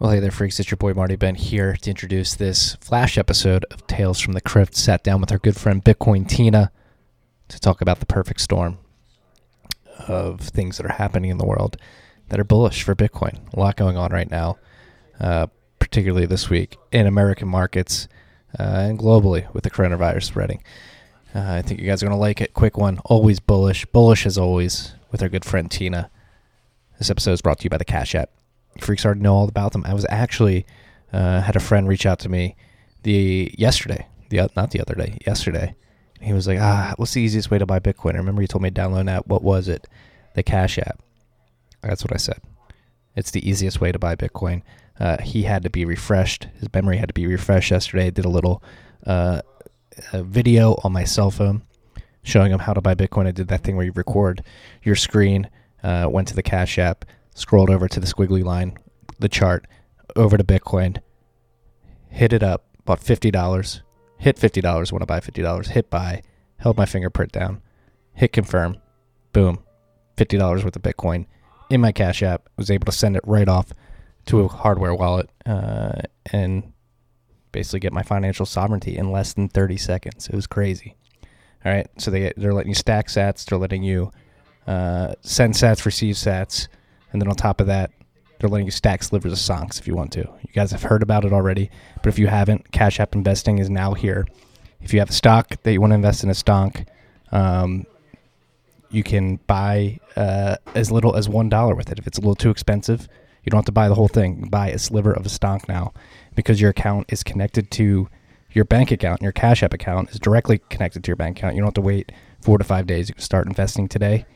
Well, hey there, freaks. It's your boy Marty Bent here to introduce this flash episode of Tales from the Crypt. Sat down with our good friend Bitcoin Tina to talk about the perfect storm of things that are happening in the world that are bullish for Bitcoin. A lot going on right now, uh, particularly this week in American markets uh, and globally with the coronavirus spreading. Uh, I think you guys are going to like it. Quick one. Always bullish. Bullish as always with our good friend Tina. This episode is brought to you by the Cash App freaks already know all about them. I was actually uh, had a friend reach out to me the yesterday, the not the other day, yesterday. He was like, "Ah, what's the easiest way to buy Bitcoin?" I remember he told me to download that. What was it? The Cash App. That's what I said. It's the easiest way to buy Bitcoin. Uh, he had to be refreshed. His memory had to be refreshed yesterday. I did a little uh, a video on my cell phone showing him how to buy Bitcoin. I did that thing where you record your screen, uh, went to the Cash App, scrolled over to the squiggly line, the chart, over to Bitcoin, hit it up, bought $50, hit $50, want to buy $50, hit buy, held my fingerprint down, hit confirm, boom, $50 worth of Bitcoin in my Cash App. Was able to send it right off to a hardware wallet uh, and basically get my financial sovereignty in less than 30 seconds. It was crazy. All right, so they they're letting you stack Sats, they're letting you uh, send Sats, receive Sats, and then on top of that, they're letting you stack slivers of sonks if you want to. You guys have heard about it already, but if you haven't, Cash App investing is now here. If you have a stock that you want to invest in a stock, um, you can buy uh, as little as one dollar with it. If it's a little too expensive, you don't have to buy the whole thing. buy a sliver of a stock now because your account is connected to your bank account. Your Cash App account is directly connected to your bank account. You don't have to wait four to five days. You can start investing today.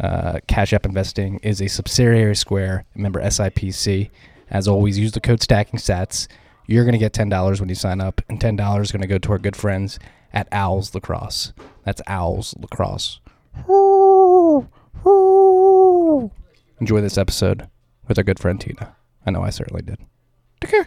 Uh, Cash App Investing is a subsidiary Square, member SIPC. As always, use the code Stacking Sats. You're going to get $10 when you sign up, and $10 is going to go to our good friends at Owls Lacrosse. That's Owls Lacrosse. Enjoy this episode with our good friend Tina. I know I certainly did. Take care.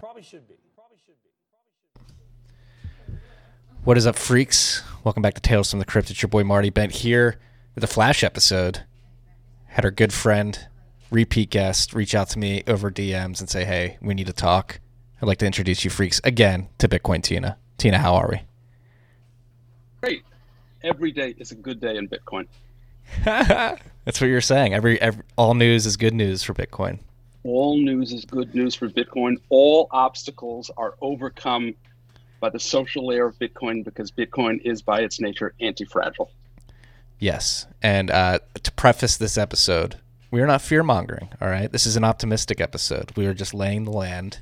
be. What is up, freaks? Welcome back to Tales from the Crypt. It's your boy Marty Bent here with a flash episode. Had our good friend, repeat guest, reach out to me over DMs and say, hey, we need to talk. I'd like to introduce you freaks again to Bitcoin Tina. Tina, how are we? Great. Every day is a good day in Bitcoin. That's what you're saying. Every, every all news is good news for Bitcoin. All news is good news for Bitcoin. All obstacles are overcome by the social layer of Bitcoin because Bitcoin is by its nature anti-fragile. Yes, and uh, to preface this episode, we are not fear mongering. All right, this is an optimistic episode. We are just laying the land,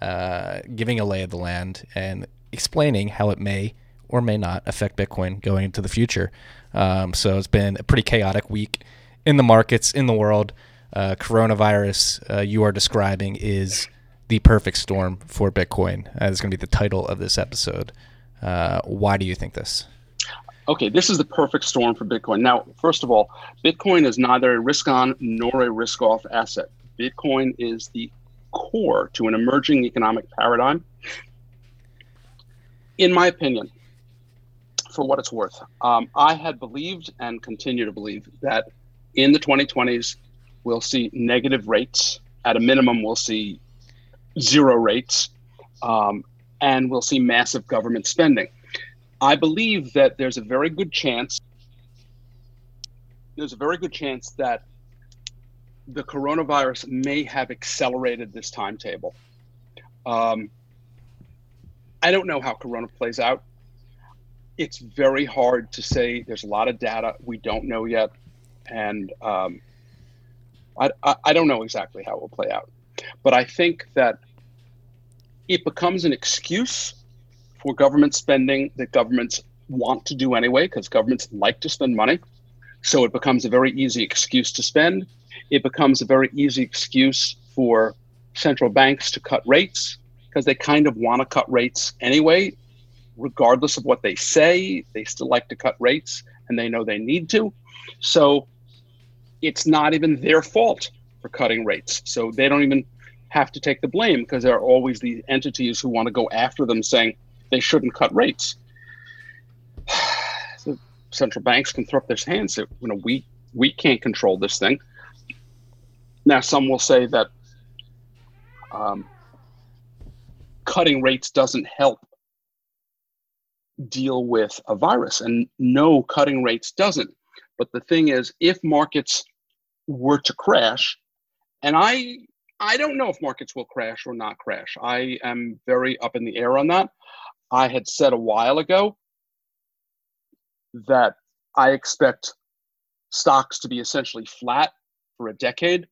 uh, giving a lay of the land, and explaining how it may or may not affect Bitcoin going into the future. Um, so it's been a pretty chaotic week in the markets in the world. Uh, coronavirus uh, you are describing is the perfect storm for Bitcoin. Uh, is going to be the title of this episode. Uh, why do you think this? Okay, this is the perfect storm for Bitcoin. Now, first of all, Bitcoin is neither a risk on nor a risk off asset. Bitcoin is the core to an emerging economic paradigm. In my opinion, for what it's worth, um, I had believed and continue to believe that in the 2020s, we'll see negative rates. At a minimum, we'll see zero rates, um, and we'll see massive government spending. I believe that there's a very good chance. There's a very good chance that the coronavirus may have accelerated this timetable. Um, I don't know how Corona plays out. It's very hard to say. There's a lot of data we don't know yet, and um, I, I, I don't know exactly how it will play out. But I think that it becomes an excuse for government spending that governments want to do anyway, because governments like to spend money. So it becomes a very easy excuse to spend. It becomes a very easy excuse for central banks to cut rates because they kind of want to cut rates anyway, regardless of what they say. They still like to cut rates and they know they need to. So it's not even their fault for cutting rates. So they don't even have to take the blame because there are always these entities who want to go after them saying they shouldn't cut rates. central banks can throw up their hands. You know, we we can't control this thing. Now, some will say that um, cutting rates doesn't help deal with a virus, and no, cutting rates doesn't. But the thing is, if markets were to crash, and I I don't know if markets will crash or not crash. I am very up in the air on that. I had said a while ago that I expect stocks to be essentially flat for a decade.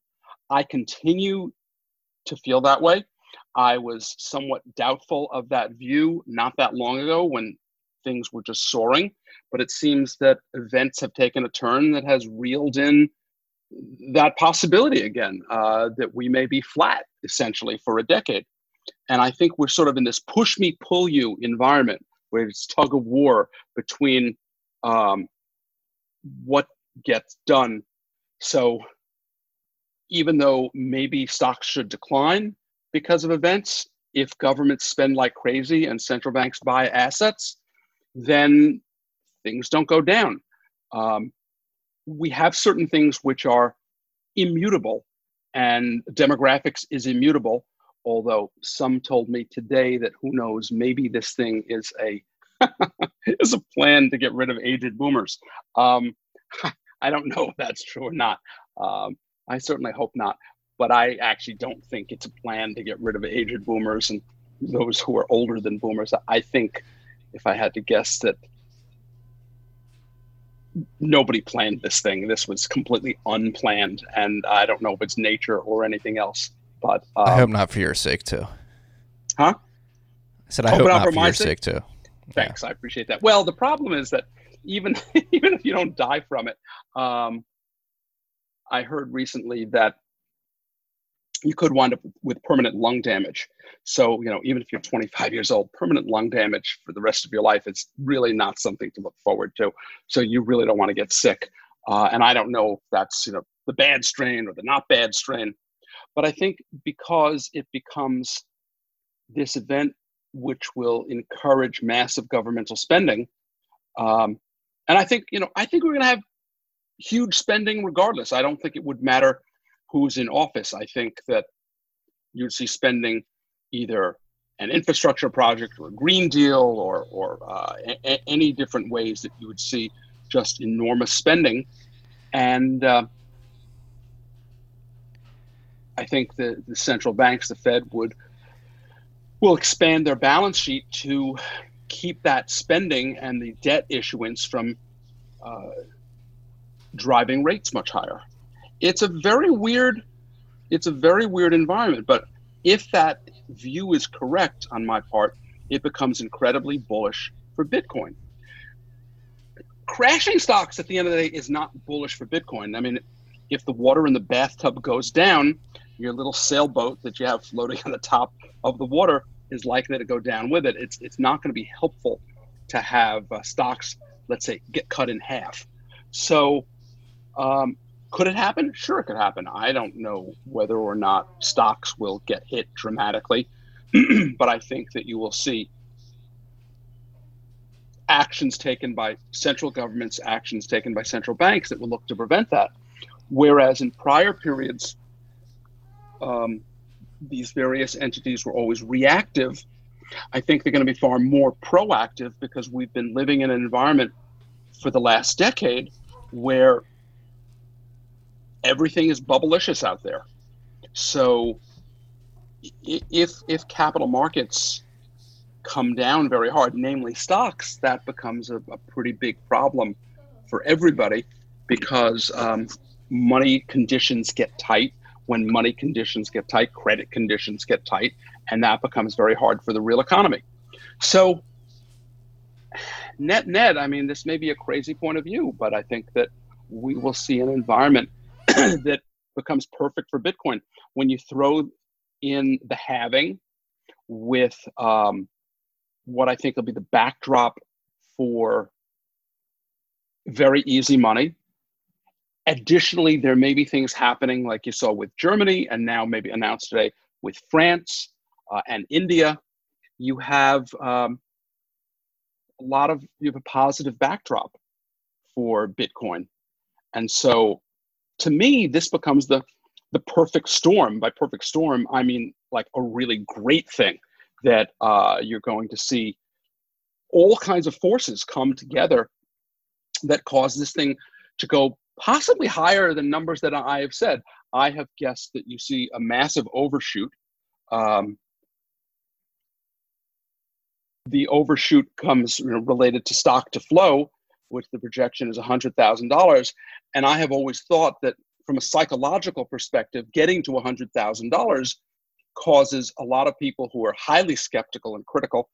I continue to feel that way. I was somewhat doubtful of that view not that long ago when things were just soaring, but it seems that events have taken a turn that has reeled in that possibility again uh, that we may be flat essentially for a decade. And I think we're sort of in this push me, pull you environment where it's tug of war between um, what gets done. So even though maybe stocks should decline because of events, if governments spend like crazy and central banks buy assets, then things don't go down. Um, we have certain things which are immutable, and demographics is immutable. Although some told me today that who knows, maybe this thing is a is a plan to get rid of aged boomers. Um, I don't know if that's true or not. Um, I certainly hope not. But I actually don't think it's a plan to get rid of aged boomers and those who are older than boomers. I think, if I had to guess, that nobody planned this thing. This was completely unplanned, and I don't know if it's nature or anything else. But um, I hope not for your sake too. Huh? I said I hope, hope not for, for your sake, sake too. Thanks, yeah. I appreciate that. Well, the problem is that even even if you don't die from it, um, I heard recently that you could wind up with permanent lung damage. So, you know, even if you're 25 years old, permanent lung damage for the rest of your life, it's really not something to look forward to. So you really don't want to get sick. Uh, and I don't know if that's, you know, the bad strain or the not bad strain. But I think because it becomes this event which will encourage massive governmental spending, um, and I think, you know, I think we're going to have huge spending regardless. I don't think it would matter who's in office. I think that you'd see spending either an infrastructure project or a green deal or, or uh, a- any different ways that you would see just enormous spending. And uh, I think the, the central banks, the Fed, would will expand their balance sheet to keep that spending and the debt issuance from uh, driving rates much higher it's a very weird it's a very weird environment. But if that view is correct on my part it becomes incredibly bullish for bitcoin. Crashing stocks at the end of the day is not bullish for bitcoin. I mean if the water in the bathtub goes down your little sailboat that you have floating on the top of the water is likely to go down with it. It's it's not going to be helpful to have uh, stocks let's say get cut in half. So um, could it happen? Sure, it could happen. I don't know whether or not stocks will get hit dramatically, but I think that you will see actions taken by central governments, actions taken by central banks that will look to prevent that. Whereas in prior periods, um, these various entities were always reactive. I think they're going to be far more proactive because we've been living in an environment for the last decade where everything is bubblicious out there. So if if capital markets come down very hard, namely stocks, that becomes a, a pretty big problem for everybody because um, money conditions get tight. When money conditions get tight, credit conditions get tight, and that becomes very hard for the real economy. So, net net, I mean, this may be a crazy point of view, but I think that we will see an environment that becomes perfect for Bitcoin. When you throw in the halving with um, what I think will be the backdrop for very easy money. Additionally, there may be things happening like you saw with Germany and now maybe announced today with France uh, and India. You have um, a lot of you have a positive backdrop for Bitcoin, and so to me, this becomes the the perfect storm. By perfect storm, I mean like a really great thing that uh, you're going to see all kinds of forces come together that cause this thing to go possibly higher than numbers that I have said. I have guessed that you see a massive overshoot. Um, the overshoot comes you know, related to stock to flow, which the projection is $100,000. And I have always thought that from a psychological perspective, getting to $100,000 causes a lot of people who are highly skeptical and critical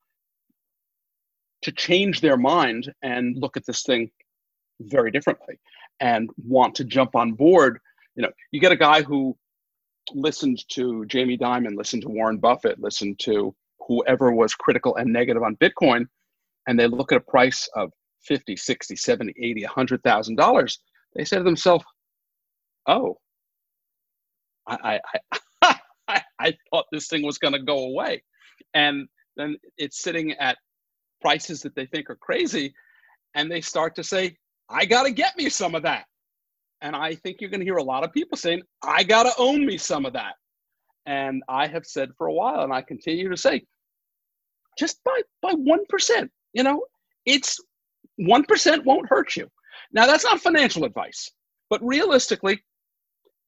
to change their mind and look at this thing very differently and want to jump on board. You know, you get a guy who listened to Jamie Dimon, listened to Warren Buffett, listened to whoever was critical and negative on Bitcoin, and they look at a price of 50, 60, 70, 80, 100,000 dollars, they say to themselves, "Oh, I, I, I, I thought this thing was going to go away," and then it's sitting at prices that they think are crazy, and they start to say, I got to get me some of that. And I think you're going to hear a lot of people saying, I got to own me some of that. And I have said for a while, and I continue to say, just by, by 1%, you know, it's 1% won't hurt you. Now, that's not financial advice, but realistically,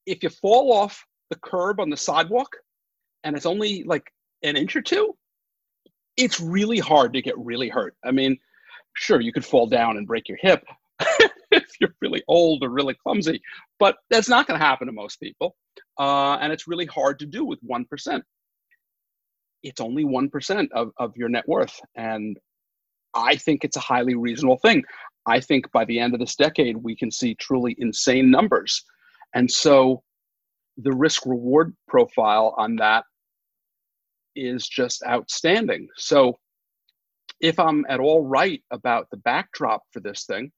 if you fall off the curb on the sidewalk and it's only like an inch or two, it's really hard to get really hurt. I mean, sure, you could fall down and break your hip, if you're really old or really clumsy. But that's not going to happen to most people. Uh, and it's really hard to do with 1%. It's only 1% of, of your net worth. And I think it's a highly reasonable thing. I think by the end of this decade, we can see truly insane numbers. And so the risk reward profile on that is just outstanding. So if I'm at all right about the backdrop for this thing,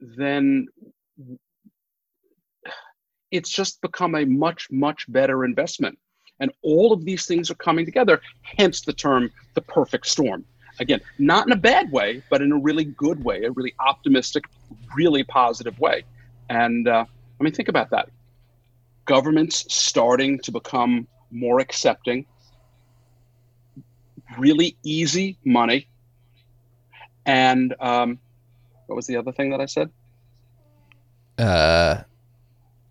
then it's just become a much, much better investment. And all of these things are coming together, hence the term the perfect storm. Again, not in a bad way, but in a really good way, a really optimistic, really positive way. And uh, I mean, think about that. Governments starting to become more accepting, really easy money, and um, what was the other thing that I said? Uh,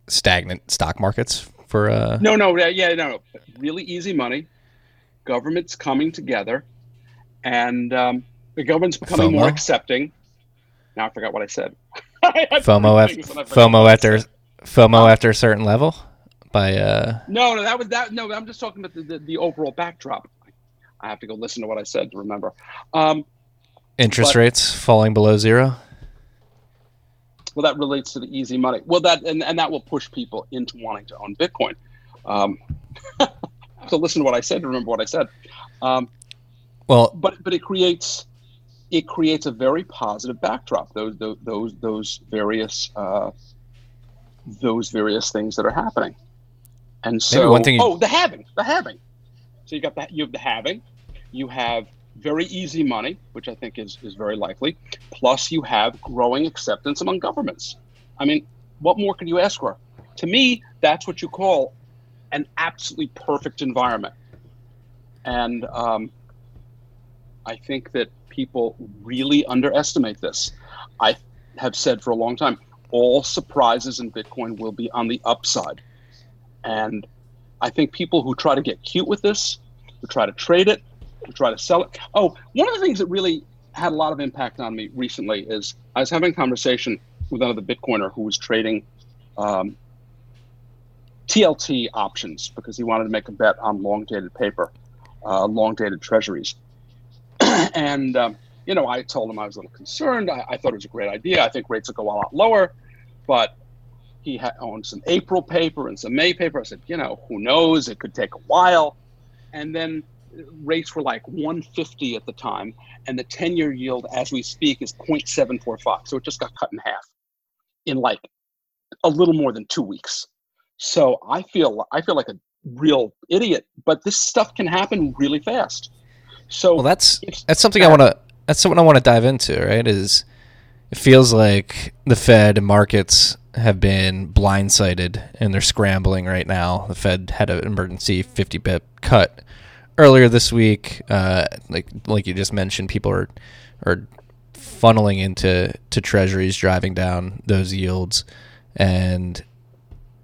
stagnant stock markets for uh. No, no, yeah, no, no. Really easy money. Governments coming together, and um, the government's becoming FOMO? more accepting. Now I forgot what I said. FOMO, af- FOMO after FOMO after a certain level by uh No, no, that was that. No, I'm just talking about the, the, the overall backdrop. I have to go listen to what I said to remember. Um, interest But- rates falling below zero. well, that relates to the easy money. Well, that and, and that will push people into wanting to own Bitcoin. Um, so listen to what I said to remember what I said. Um, Well, but but it creates it creates a very positive backdrop. Those those those, those various uh, those various things that are happening. And so, one thing oh, the having, the halving. So you got that. You have the having. You have very easy money, which I think is is very likely. Plus, you have growing acceptance among governments. I mean, what more could you ask for? To me, that's what you call an absolutely perfect environment. And um, I think that people really underestimate this. I have said for a long time, all surprises in Bitcoin will be on the upside. And I think people who try to get cute with this, who try to trade it, who try to sell it. Oh, one of the things that really had a lot of impact on me recently is I was having a conversation with another Bitcoiner who was trading um, TLT options because he wanted to make a bet on long dated paper, uh, long dated treasuries. and um, you know, I told him I was a little concerned. I, I thought it was a great idea. I think rates will go a lot lower, but he had owned some April paper and some May paper. I said, you know, who knows? It could take a while. And then rates were like 150 at the time, and the 10 year yield as we speak is 0.745. So it just got cut in half in like a little more than two weeks. So I feel I feel like a real idiot, but this stuff can happen really fast. So well, that's that's something I want to that's something I want to dive into. Right? Is it feels like the Fed and markets have been blindsided and they're scrambling right now. The Fed had an emergency 50 bip cut earlier this week. Uh, like like you just mentioned, people are are funneling into to treasuries, driving down those yields, and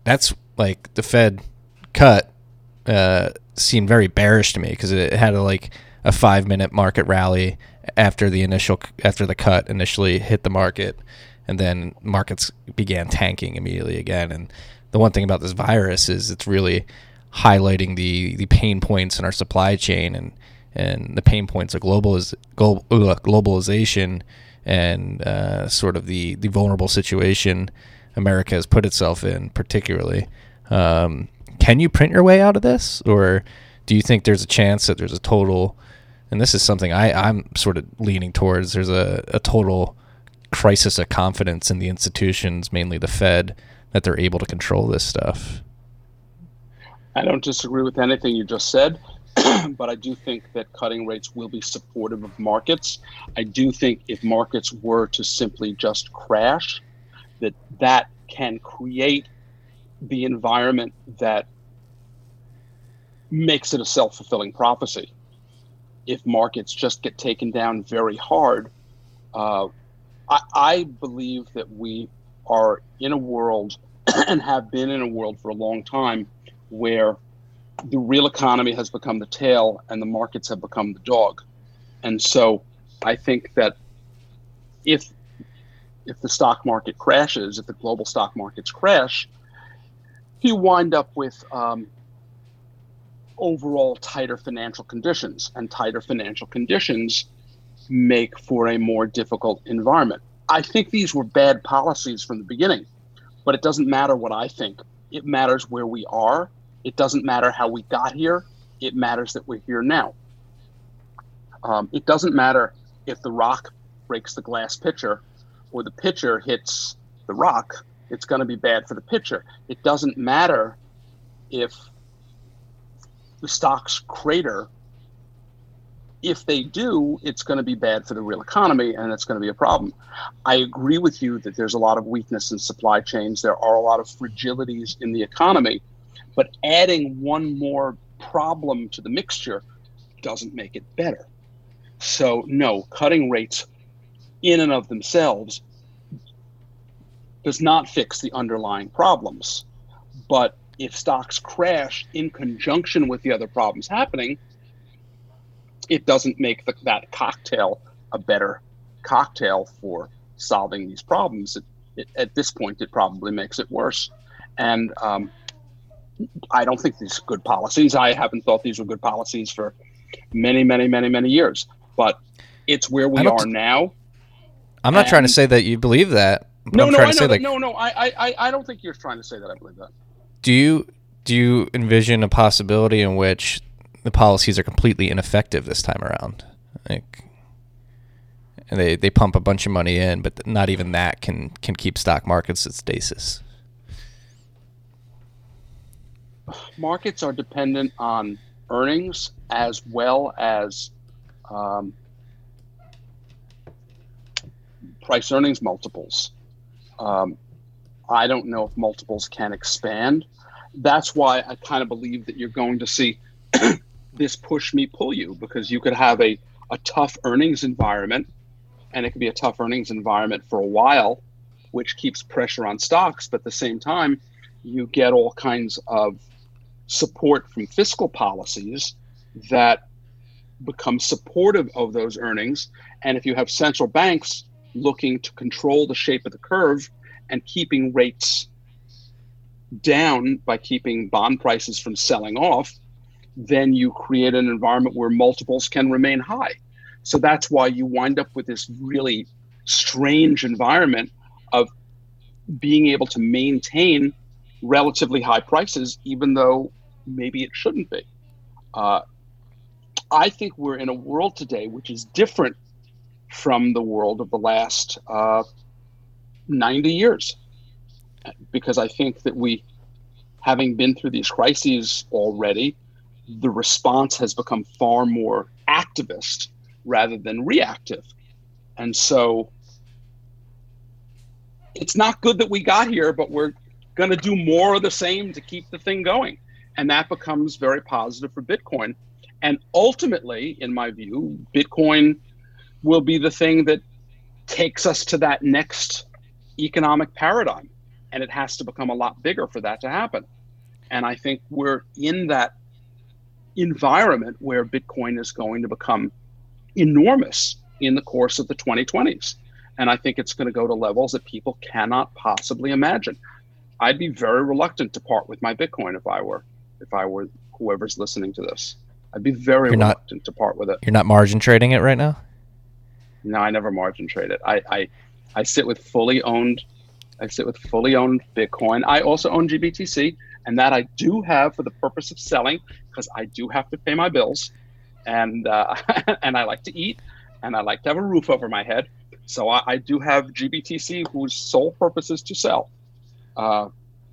that's like the Fed cut uh, seemed very bearish to me because it had a, like a five minute market rally after the initial after the cut initially hit the market, and then markets began tanking immediately again. And the one thing about this virus is it's really highlighting the the pain points in our supply chain and and the pain points of globaliz- global, globalization and uh, sort of the the vulnerable situation America has put itself in, particularly. Um, can you print your way out of this, or do you think there's a chance that there's a total? And this is something I, I'm sort of leaning towards. There's a, a total crisis of confidence in the institutions, mainly the Fed, that they're able to control this stuff. I don't disagree with anything you just said, but I do think that cutting rates will be supportive of markets. I do think if markets were to simply just crash, that that can create the environment that makes it a self-fulfilling prophecy. If markets just get taken down very hard, uh, I, I believe that we are in a world and have been in a world for a long time where the real economy has become the tail and the markets have become the dog. And so I think that if if the stock market crashes, if the global stock markets crash, you wind up with um, overall tighter financial conditions, and tighter financial conditions make for a more difficult environment. I think these were bad policies from the beginning, but it doesn't matter what I think. It matters where we are. It doesn't matter how we got here. It matters that we're here now. Um, it doesn't matter if the rock breaks the glass pitcher or the pitcher hits the rock. It's going to be bad for the pitcher. It doesn't matter if the stocks crater if they do, it's going to be bad for the real economy and it's going to be a problem. I agree with you that there's a lot of weakness in supply chains. There are a lot of fragilities in the economy, but adding one more problem to the mixture doesn't make it better. So, no, cutting rates in and of themselves does not fix the underlying problems. But if stocks crash in conjunction with the other problems happening, it doesn't make the, that cocktail a better cocktail for solving these problems. It, it, at this point, it probably makes it worse. And um, I don't think these are good policies. I haven't thought these were good policies for many, many, many, many years. But it's where we are now. I'm not trying to say that you believe that. But no, I'm no, trying I to know say that. no, no. I, I, I don't think you're trying to say that. I believe that. Do you do you envision a possibility in which the policies are completely ineffective this time around? Like, and they they pump a bunch of money in, but not even that can can keep stock markets at stasis. markets are dependent on earnings as well as um, price earnings multiples. Um, I don't know if multiples can expand. That's why I kind of believe that you're going to see this push me pull you because you could have a, a tough earnings environment and it could be a tough earnings environment for a while, which keeps pressure on stocks. But at the same time, you get all kinds of support from fiscal policies that become supportive of those earnings. And if you have central banks looking to control the shape of the curve and keeping rates down by keeping bond prices from selling off, then you create an environment where multiples can remain high. So that's why you wind up with this really strange environment of being able to maintain relatively high prices, even though maybe it shouldn't be. Uh, I think we're in a world today which is different from the world of the last uh, 90 years. Because I think that we, having been through these crises already, the response has become far more activist rather than reactive. And so it's not good that we got here, but we're going to do more of the same to keep the thing going. And that becomes very positive for Bitcoin. And ultimately, in my view, Bitcoin will be the thing that takes us to that next economic paradigm. And it has to become a lot bigger for that to happen. And I think we're in that environment where Bitcoin is going to become enormous in the course of the 2020s. And I think it's going to go to levels that people cannot possibly imagine. I'd be very reluctant to part with my Bitcoin if I were if I were whoever's listening to this. I'd be very You're not- reluctant to part with it. You're not margin trading it right now? No, I never margin trade it. I, I I sit with fully owned I sit with fully owned Bitcoin. I also own GBTC, and that I do have for the purpose of selling because I do have to pay my bills, and uh, and I like to eat, and I like to have a roof over my head. So I, I do have GBTC, whose sole purpose is to sell, uh,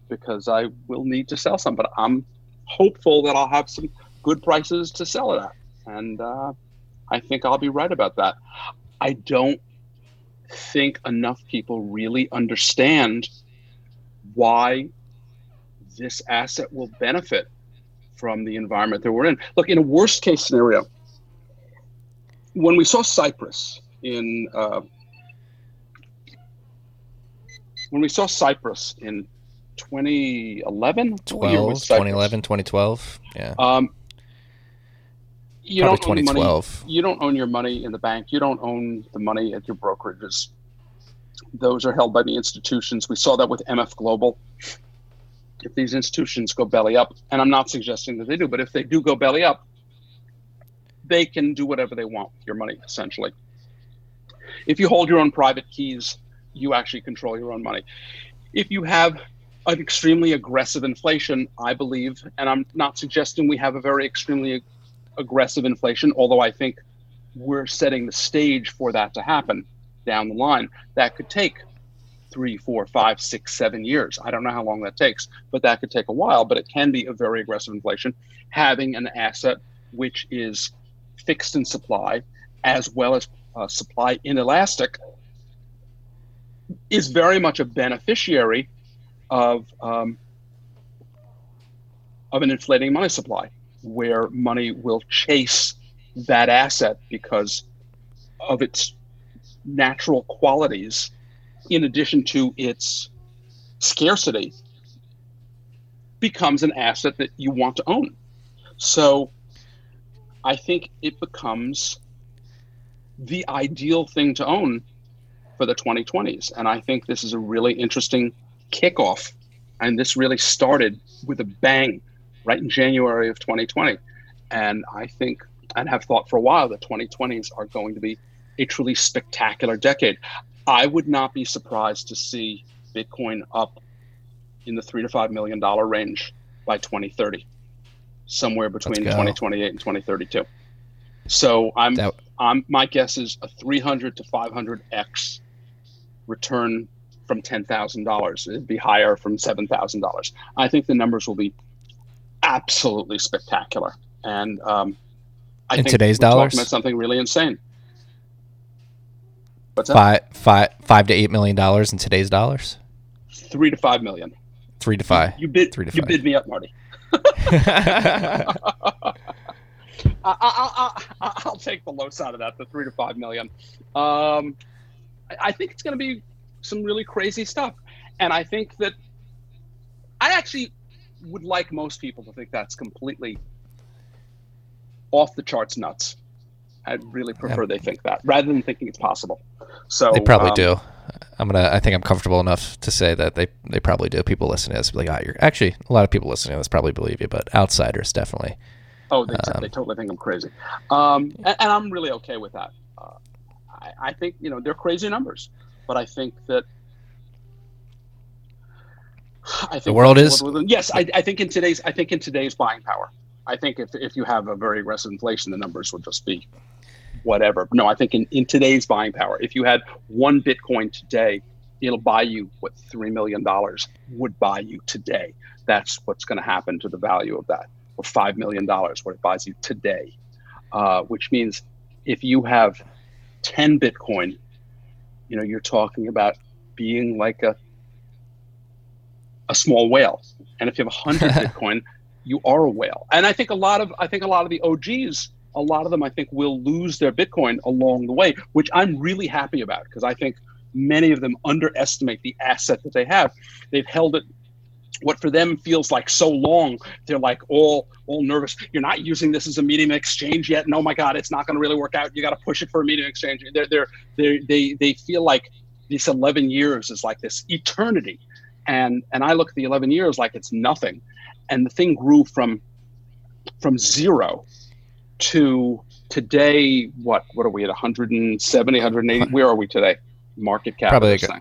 because I will need to sell some. But I'm hopeful that I'll have some good prices to sell it at, and uh, I think I'll be right about that. I don't think enough people really understand why this asset will benefit from the environment that we're in. Look, in a worst case scenario, when we saw Cyprus in uh, when we saw Cyprus in 2011, 12, 2011, 2012. Yeah. Um, you Probably don't own money. You don't own your money in the bank. You don't own the money at your brokerages. Those are held by the institutions. We saw that with MF Global. If these institutions go belly up, and I'm not suggesting that they do, but if they do go belly up, they can do whatever they want with your money, essentially. If you hold your own private keys, you actually control your own money. If you have an extremely aggressive inflation, I believe, and I'm not suggesting we have a very extremely aggressive inflation, although I think we're setting the stage for that to happen down the line. That could take three, four, five, six, seven years. I don't know how long that takes, but that could take a while. But it can be a very aggressive inflation. Having an asset which is fixed in supply as well as uh, supply inelastic is very much a beneficiary of um, of an inflating money supply where money will chase that asset because of its natural qualities in addition to its scarcity becomes an asset that you want to own. So i think it becomes the ideal thing to own for the 2020s and i think this is a really interesting kickoff and this really started with a bang right in January of 2020. And I think and have thought for a while that 2020s are going to be a truly spectacular decade. I would not be surprised to see Bitcoin up in the three to five million dollar range by 2030, somewhere between 2028 and 2032. So I'm, That- I'm my guess is a 300 to 500x return from ten thousand dollars. It'd be higher from seven thousand dollars. I think the numbers will be absolutely spectacular, and um, I In think today's we're talking dollars? about something really insane. What's that? Five, five, five to eight million dollars in today's dollars. Three to five million. Three to five. You bid. Three to you five. bid me up, Marty. I, I, I, I, I'll take the low side of that, the three to five million. Um, I, I think it's going to be some really crazy stuff, and I think that I actually would like most people to think that's completely off the charts nuts. I'd really prefer they think that rather than thinking it's possible. So they probably um, do. I'm gonna. I think I'm comfortable enough to say that they they probably do. People listening to this be like, oh, you're actually a lot of people listening to this probably believe you, but outsiders definitely. Oh, they, Um, they totally think I'm crazy, um, and, and I'm really okay with that. Uh, I, I think you know they're crazy numbers, but I think that I think The world is- yes. I, I think in today's I think in today's buying power, I think if if you have a very aggressive inflation, the numbers will just be whatever. No, I think in, in today's buying power, if you had one Bitcoin today, it'll buy you what three million dollars would buy you today. That's what's going to happen to the value of that, or five million dollars, what it buys you today. Uh, which means if you have ten Bitcoin, you know you're talking about being like a a small whale, and if you have a hundred Bitcoin, you are a whale. And I think a lot of I think a lot of the OGs, a lot of them I think will lose their Bitcoin along the way, which I'm really happy about because I think many of them underestimate the asset that they have. They've held it what for them feels like so long. They're like all all nervous. You're not using this as a medium exchange yet. No, my God, it's not going to really work out. You got to push it for a medium exchange. They're they're they they they feel like this 11 years is like this eternity, and and I look at the 11 years like it's nothing, and the thing grew from from zero to today. What what are we at 170, 180? Where are we today? Market cap. Probably like a- thing.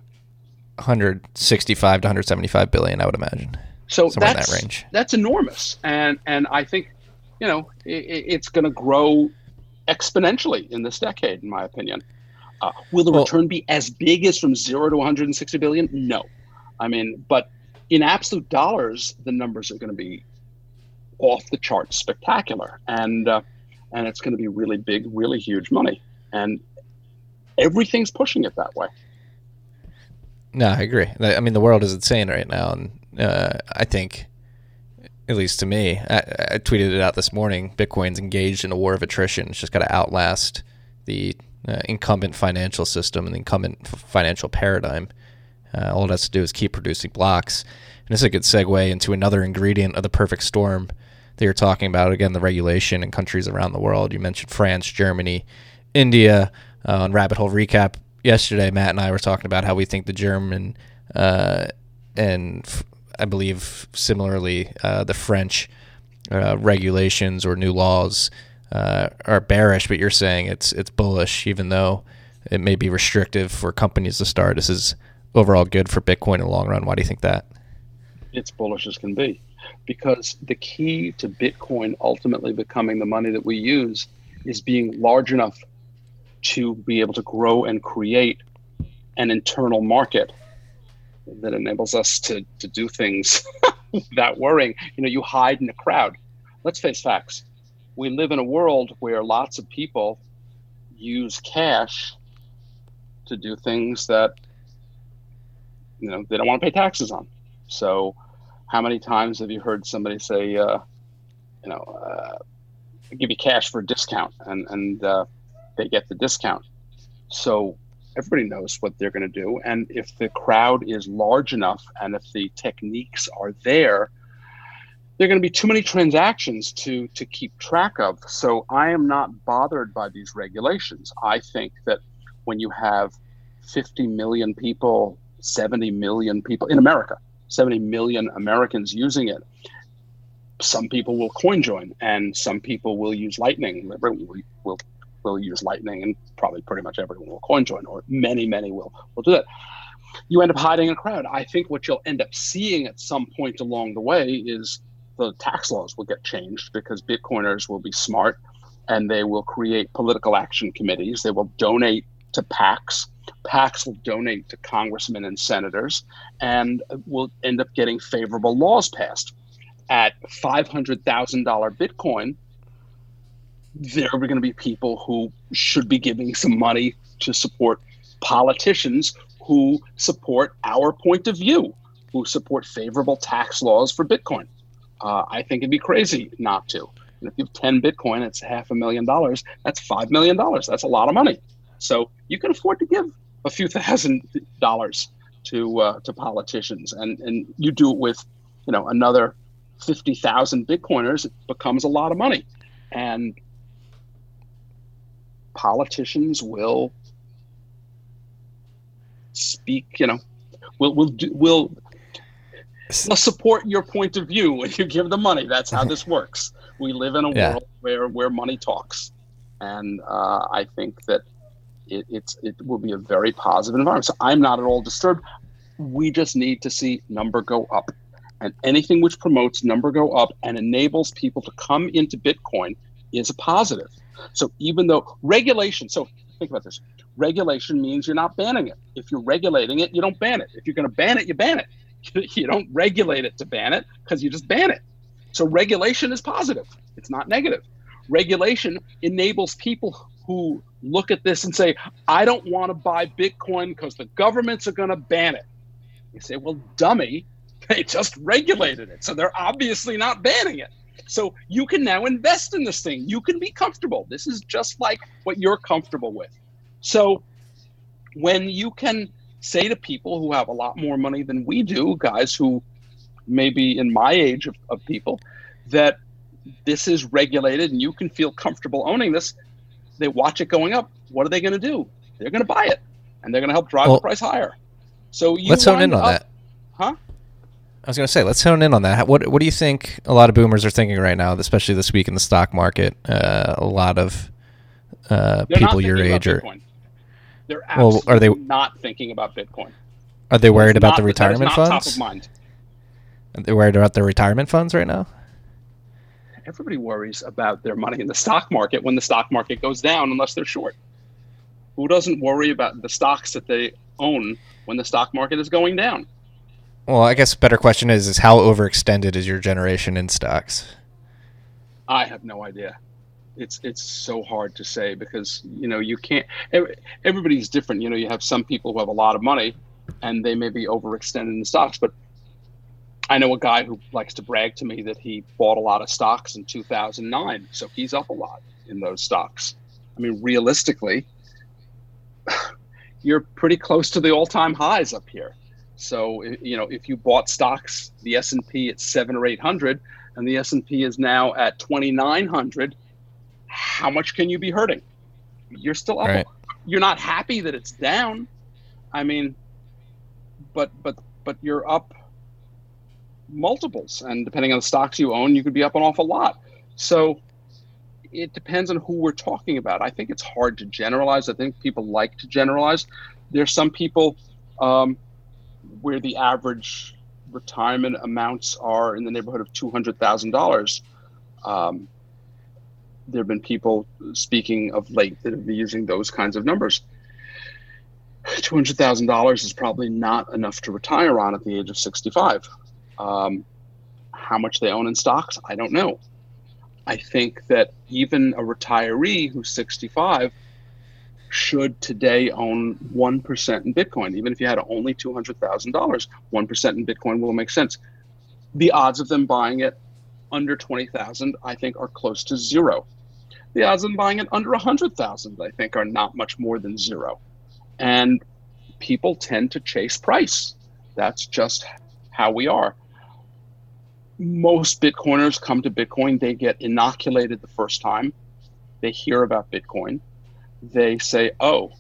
165 to 175 billion, I would imagine. So somewhere that's that range. that's enormous, and and I think you know i i- it's going to grow exponentially in this decade, in my opinion. Uh, will the Well- return be as big as from zero to 160 billion? No, I mean, but in absolute dollars, the numbers are going to be off the charts, spectacular, and uh, and it's going to be really big, really huge money, and everything's pushing it that way. No, I agree. I mean, the world is insane right now, and uh, I think, at least to me, I, I tweeted it out this morning. Bitcoin's engaged in a war of attrition. It's just got to outlast the uh, incumbent financial system and the incumbent f- financial paradigm. Uh, all it has to do is keep producing blocks, and is a good segue into another ingredient of the perfect storm that you're talking about. Again, the regulation in countries around the world. You mentioned France, Germany, India. Uh, on Rabbit Hole Recap yesterday, Matt and I were talking about how we think the German uh, and f- I believe similarly uh, the French uh, regulations or new laws uh, are bearish, but you're saying it's it's bullish, even though it may be restrictive for companies to start. This is overall good for Bitcoin in the long run. Why do you think that? it's bullish as can be because the key to bitcoin ultimately becoming the money that we use is being large enough to be able to grow and create an internal market that enables us to, to do things without worrying you know you hide in a crowd let's face facts we live in a world where lots of people use cash to do things that you know they don't want to pay taxes on so, how many times have you heard somebody say, uh, you know, uh, give you cash for a discount, and and uh, they get the discount? So everybody knows what they're going to do, and if the crowd is large enough, and if the techniques are there, there are going to be too many transactions to to keep track of. So I am not bothered by these regulations. I think that when you have 50 million people, 70 million people in America 70 million Americans using it. Some people will coin join and some people will use Lightning. Everyone will, will, will use Lightning and probably pretty much everyone will coin join or many, many will, will do that. You end up hiding a crowd. I think what you'll end up seeing at some point along the way is the tax laws will get changed because Bitcoiners will be smart and they will create political action committees. They will donate to PACs. PACs will donate to congressmen and senators and will end up getting favorable laws passed. At $500,000 Bitcoin, there are going to be people who should be giving some money to support politicians who support our point of view, who support favorable tax laws for Bitcoin. Uh, I think it'd be crazy not to. And if you have 10 Bitcoin, it's half a million dollars. That's $5 million. That's a lot of money. So you can afford to give a few thousand dollars to uh, to politicians, and and you do it with, you know, another fifty thousand Bitcoiners, it becomes a lot of money, and politicians will speak. You know, will will do, will will support your point of view when you give them money. That's how this works. We live in a Yeah. world where where money talks, and uh, I think that it, it's it will be a very positive environment. So I'm not at all disturbed. We just need to see number go up, and anything which promotes number go up and enables people to come into Bitcoin is a positive. So even though regulation, so think about this, regulation means you're not banning it. If you're regulating it, you don't ban it. If you're going to ban it, you ban it. You don't regulate it to ban it because you just ban it. So regulation is positive. It's not negative. Regulation enables people who look at this and say, I don't want to buy Bitcoin because the governments are going to ban it. You say, well, dummy, they just regulated it. So they're obviously not banning it. So you can now invest in this thing. You can be comfortable. This is just like what you're comfortable with. So when you can say to people who have a lot more money than we do, guys who may be in my age of, of people, that this is regulated and you can feel comfortable owning this, they watch it going up. What are they going to do? They're going to buy it and they're going to help drive well, the price higher. So let's hone in on up, that. Huh? I was going to say, let's hone in on that. What What do you think a lot of boomers are thinking right now, especially this week in the stock market? Uh, a lot of uh, people your age are. They're well, are they not thinking about Bitcoin? Are they worried about not, the retirement funds? Top of mind. Are they worried about the retirement funds right now? Everybody worries about their money in the stock market when the stock market goes down, unless they're short. Who doesn't worry about the stocks that they own when the stock market is going down? Well, I guess a better question is is how overextended is your generation in stocks? I have no idea. It's it's so hard to say because you know you can't. Everybody's different. You know, you have some people who have a lot of money, and they may be overextended in stocks. But I know a guy who likes to brag to me that he bought a lot of stocks in 2009, so he's up a lot in those stocks. I mean, realistically, you're pretty close to the all-time highs up here. So you know, if you bought stocks, the S and P at seven or eight hundred, and the S and P is now at twenty nine hundred, how much can you be hurting? You're still up. Right. You're not happy that it's down. I mean, but but but you're up multiples, and depending on the stocks you own, you could be up an awful lot. So it depends on who we're talking about. I think it's hard to generalize. I think people like to generalize. There's some people um, where the average retirement amounts are in the neighborhood of two hundred thousand um, dollars. There have been people speaking of late that have been using those kinds of numbers. Two hundred thousand dollars is probably not enough to retire on at the age of sixty-five. Um, how much they own in stocks, I don't know. I think that even a retiree who's 65 should today own 1% in Bitcoin. Even if you had only $200,000, 1% in Bitcoin will make sense. The odds of them buying it under 20,000, I think, are close to zero. The odds of them buying it under 100,000, I think, are not much more than zero. And people tend to chase price. That's just how we are. Most Bitcoiners come to Bitcoin, they get inoculated the first time. They hear about Bitcoin they say, "Oh,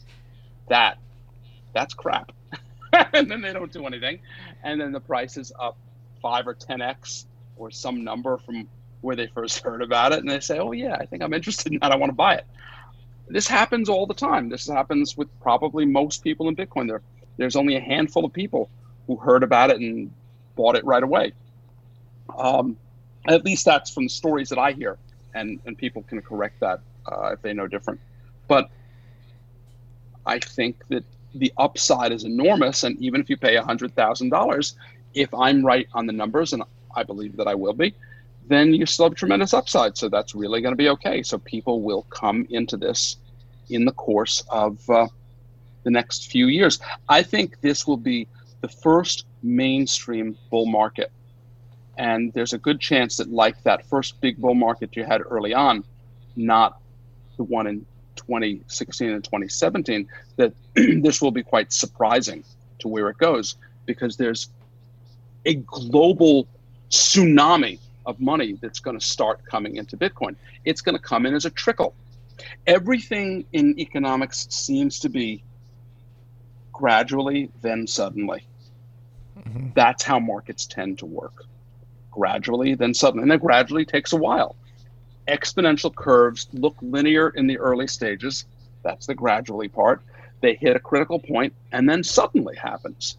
that that's crap," and then they don't do anything, and then the price is up five or ten x or some number from where they first heard about it, and they say, "Oh yeah, I think I'm interested in that. I want to buy it." This happens all the time. This happens with probably most people in Bitcoin. There, there's only a handful of people who heard about it and bought it right away. Um, at least that's from the stories that I hear, and and people can correct that uh, if they know different. But I think that the upside is enormous. And even if you pay $100,000, if I'm right on the numbers, and I believe that I will be, then you still have tremendous upside. So that's really going to be okay. So people will come into this in the course of uh, the next few years. I think this will be the first mainstream bull market. And there's a good chance that, like that first big bull market you had early on, not the one in 2016 and 2017 that this will be quite surprising to where it goes because there's a global tsunami of money that's going to start coming into Bitcoin. It's going to come in as a trickle. Everything in economics seems to be gradually, then suddenly. Mm-hmm. That's how markets tend to work. Gradually, then suddenly. And that gradually takes a while exponential curves look linear in the early stages. That's the gradually part. They hit a critical point and then suddenly happens.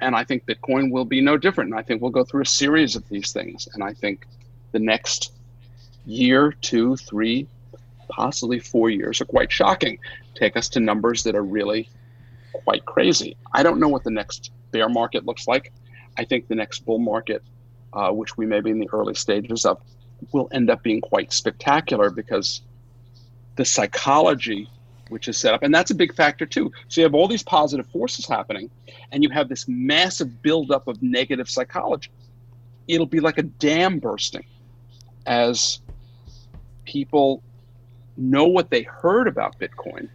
And I think Bitcoin will be no different. And I think we'll go through a series of these things. And I think the next year, two, three, possibly four years are quite shocking. Take us to numbers that are really quite crazy. I don't know what the next bear market looks like. I think the next bull market, uh, which we may be in the early stages of, will end up being quite spectacular because the psychology which is set up, and that's a big factor too. So you have all these positive forces happening, and you have this massive buildup of negative psychology. It'll be like a dam bursting as people know what they heard about Bitcoin.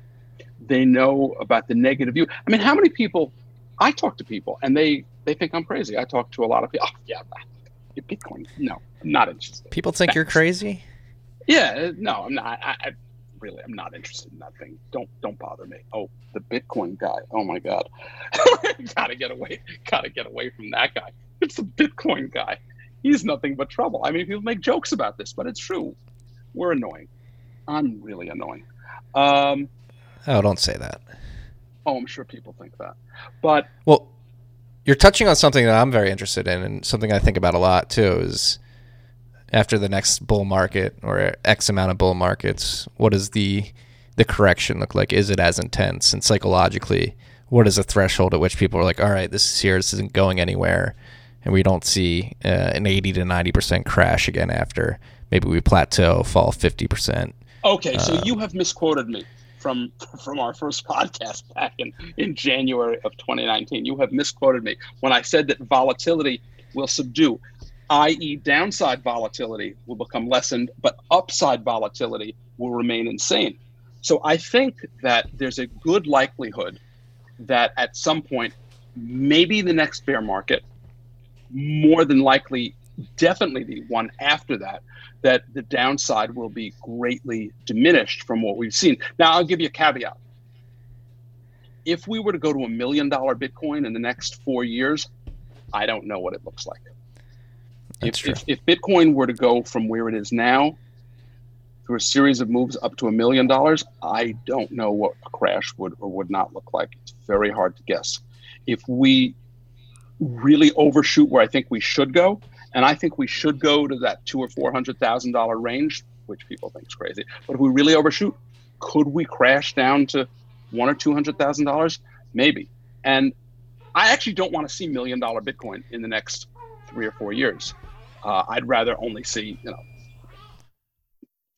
They know about the negative view. I mean, how many people? I talk to people, and they they think I'm crazy. I talk to a lot of people. Oh, yeah, Bitcoin. No, I'm not interested. People think Thanks. you're crazy. Yeah, no, I'm not. I, I, really, I'm not interested in that thing. Don't don't bother me. Oh, the Bitcoin guy. Oh my God, gotta get away. Gotta get away from that guy. It's the Bitcoin guy. He's nothing but trouble. I mean, people make jokes about this, but it's true. We're annoying. I'm really annoying. Um, oh, don't say that. Oh, I'm sure people think that. But well, you're touching on something that I'm very interested in, and something I think about a lot too. Is after the next bull market or X amount of bull markets, what does the the correction look like? Is it as intense? And psychologically, what is the threshold at which people are like, all right, this is here, this isn't going anywhere, and we don't see uh, an 80 to 90 percent crash again after maybe we plateau, fall 50 percent. Okay, so uh, you have misquoted me from from our first podcast back in, in January of 2019. You have misquoted me when I said that volatility will subdue, i.e., downside volatility will become lessened, but upside volatility will remain insane. So I think that there's a good likelihood that at some point, maybe the next bear market, more than likely, definitely the one after that, that the downside will be greatly diminished from what we've seen. Now, I'll give you a caveat. If we were to go to a million dollar Bitcoin in the next four years, I don't know what it looks like. If, if, if, Bitcoin were to go from where it is now through a series of moves up to a million dollars, I don't know what a crash would or would not look like. It's very hard to guess. If we really overshoot where I think we should go, and I think we should go to that two or four hundred thousand dollar range, which people think is crazy. But if we really overshoot, could we crash down to one or two hundred thousand dollars? Maybe. And I actually don't want to see million dollar Bitcoin in the next three or four years. Uh, I'd rather only see, you know,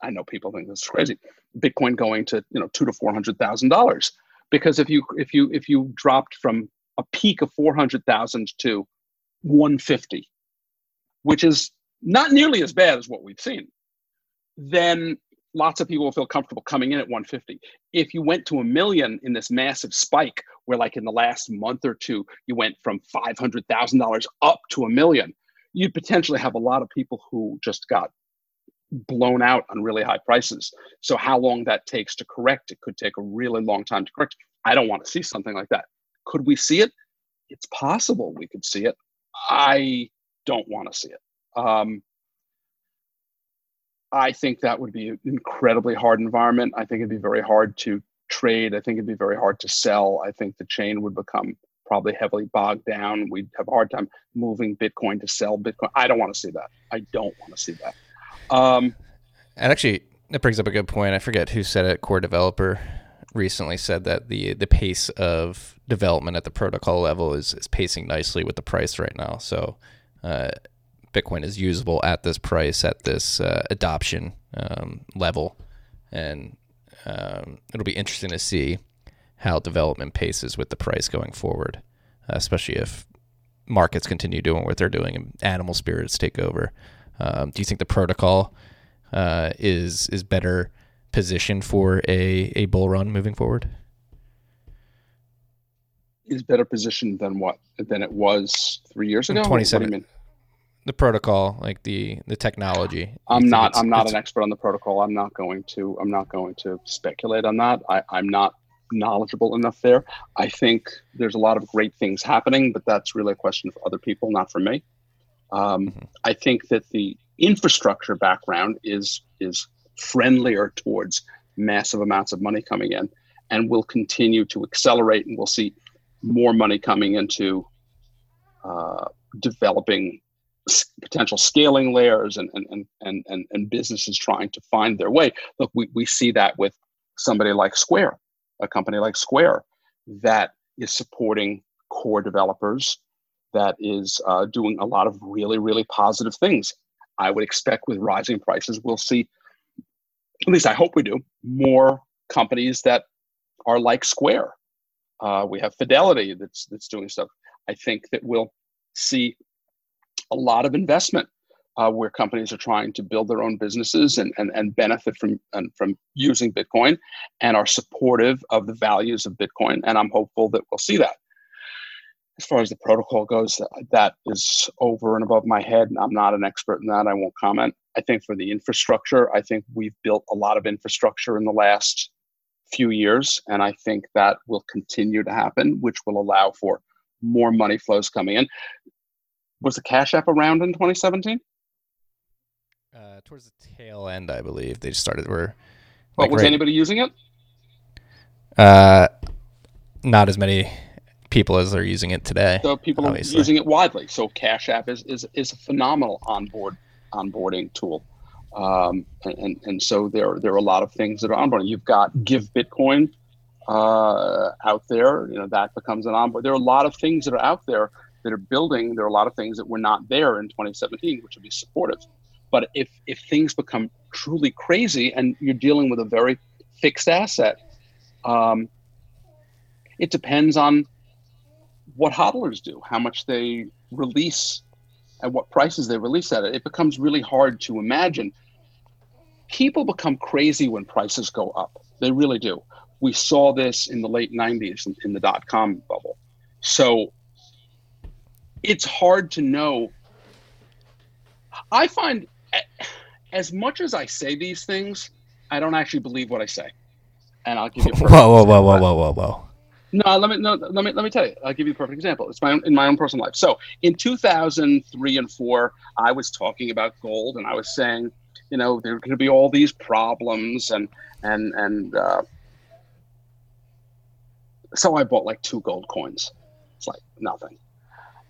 I know people think this is crazy, Bitcoin going to you know two to four hundred thousand dollars, because if you if you if you dropped from a peak of four hundred thousand to one fifty, which is not nearly as bad as what we've seen, then lots of people will feel comfortable coming in at 150. If you went to a million in this massive spike, where like in the last month or two, you went from $500,000 up to a million, you'd potentially have a lot of people who just got blown out on really high prices. So how long that takes to correct, it could take a really long time to correct. I don't want to see something like that. Could we see it? It's possible we could see it. I don't want to see it. Um, I think that would be an incredibly hard environment. I think it'd be very hard to trade. I think it'd be very hard to sell. I think the chain would become probably heavily bogged down. We'd have a hard time moving Bitcoin to sell Bitcoin. I don't want to see that. I don't want to see that. Um, and actually, that brings up a good point. I forget who said it. Core developer recently said that the the pace of development at the protocol level is is pacing nicely with the price right now. So uh, Bitcoin is usable at this price, at this uh, adoption um, level, and um, it'll be interesting to see how development paces with the price going forward, especially if markets continue doing what they're doing and animal spirits take over. Um, do you think the protocol uh, is is better positioned for a, a bull run moving forward? Is better positioned than what than it was three years ago. Twenty seven the protocol, like the the technology. I'm not I'm not an expert on the protocol. I'm not going to I'm not going to speculate on that. I, I'm not knowledgeable enough there. I think there's a lot of great things happening, but that's really a question for other people, not for me. Um, mm-hmm. I think that the infrastructure background is is friendlier towards massive amounts of money coming in and will continue to accelerate and we'll see more money coming into uh, developing potential scaling layers and, and, and, and, and businesses trying to find their way. Look, we, we see that with somebody like Square, a company like Square that is supporting core developers, that is uh, doing a lot of really, really positive things. I would expect with rising prices, we'll see, at least I hope we do, more companies that are like Square. Uh, we have Fidelity that's that's doing stuff. I think that we'll see a lot of investment uh, where companies are trying to build their own businesses and, and, and benefit from and from using Bitcoin and are supportive of the values of Bitcoin. And I'm hopeful that we'll see that. As far as the protocol goes, that is over and above my head. I'm not an expert in that. I won't comment. I think for the infrastructure, I think we've built a lot of infrastructure in the last few years, and I think that will continue to happen, which will allow for more money flows coming in. Was the Cash App around in 2017? Uh, towards the tail end, I believe they started. Were like was right, anybody using it? Uh, not as many people as are using it today. So people obviously. are using it widely. So Cash App is is, is a phenomenal onboard onboarding tool. Um, and, and, so there there are a lot of things that are onboarding. You've got Give Bitcoin uh, out there. You know that becomes an onboard. There are a lot of things that are out there that are building. There are a lot of things that were not there in 2017, which would be supportive. But if if things become truly crazy and you're dealing with a very fixed asset, um, it depends on what hodlers do, how much they release, at what prices they release at it. It becomes really hard to imagine. People become crazy when prices go up. They really do. We saw this in the late 90s in, in the dot com bubble. So it's hard to know. I find as much as I say these things, I don't actually believe what I say. And I'll give you. whoa, whoa, whoa, whoa, whoa, whoa, whoa. No, let me no, let me let me tell you. I'll give you a perfect example. It's my own, in my own personal life. So in 2003 and four, I was talking about gold, and I was saying, you know, there to be all these problems, and and and uh, so I bought like two gold coins. It's like nothing.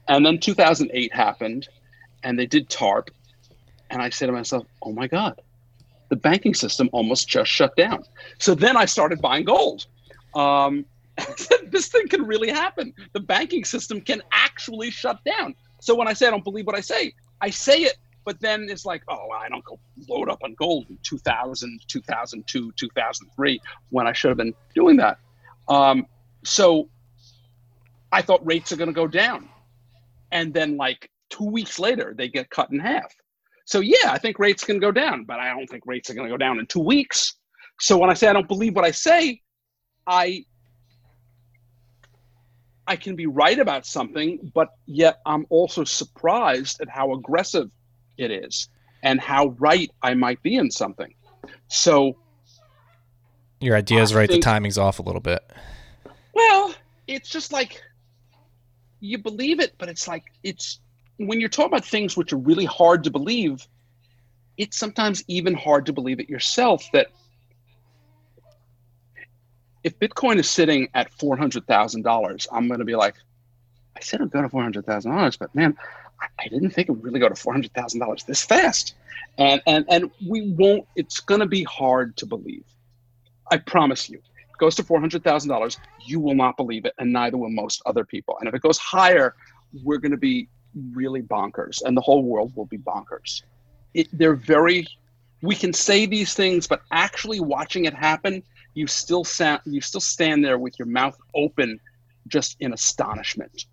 And then 2008 happened, and they did TARP, and I said to myself, oh my God, the banking system almost just shut down. So then I started buying gold. Um, this thing can really happen. The banking system can actually shut down. So when I say I don't believe what I say, I say it, but then it's like, oh, I don't go load up on gold in 2000, 2002, 2003 when I should have been doing that. Um, so I thought rates are going to go down. And then, like two weeks later, they get cut in half. So yeah, I think rates can go down, but I don't think rates are going to go down in two weeks. So when I say I don't believe what I say, I I can be right about something, but yet I'm also surprised at how aggressive it is and how right I might be in something. So your idea is right, think, the timing's off a little bit. Well, it's just like you believe it, but it's like it's when you're talking about things which are really hard to believe, it's sometimes even hard to believe it yourself that if Bitcoin is sitting at four hundred thousand dollars, I'm going to be like, I said it'd go to four hundred thousand dollars, but man, I, didn't think it would really go to four hundred thousand dollars this fast, and and and we won't. It's going to be hard to believe. I promise you. It goes to four hundred thousand dollars, you will not believe it, and neither will most other people. And if it goes higher, we're going to be really bonkers, and the whole world will be bonkers. It, they're very. We can say these things, but actually watching it happen, you still sound, you still stand there with your mouth open, just in astonishment.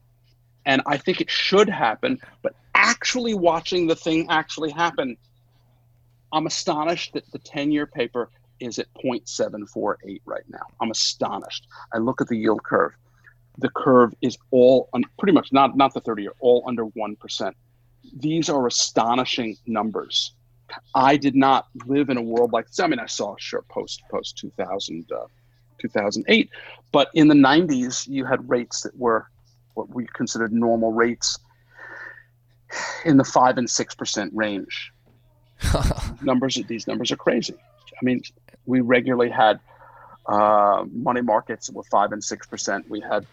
And I think it should happen, but actually watching the thing actually happen, I'm astonished that the 10 year paper is at 0.748 right now. I'm astonished. I look at the yield curve the curve is all un, pretty much not not the 30 year all under 1% these are astonishing numbers i did not live in a world like this i mean i saw sure post post 2000 uh, 2008 but in the 90s you had rates that were what we considered normal rates in the 5 and 6% range numbers these numbers are crazy i mean We regularly had uh, money markets that were five and six percent. We had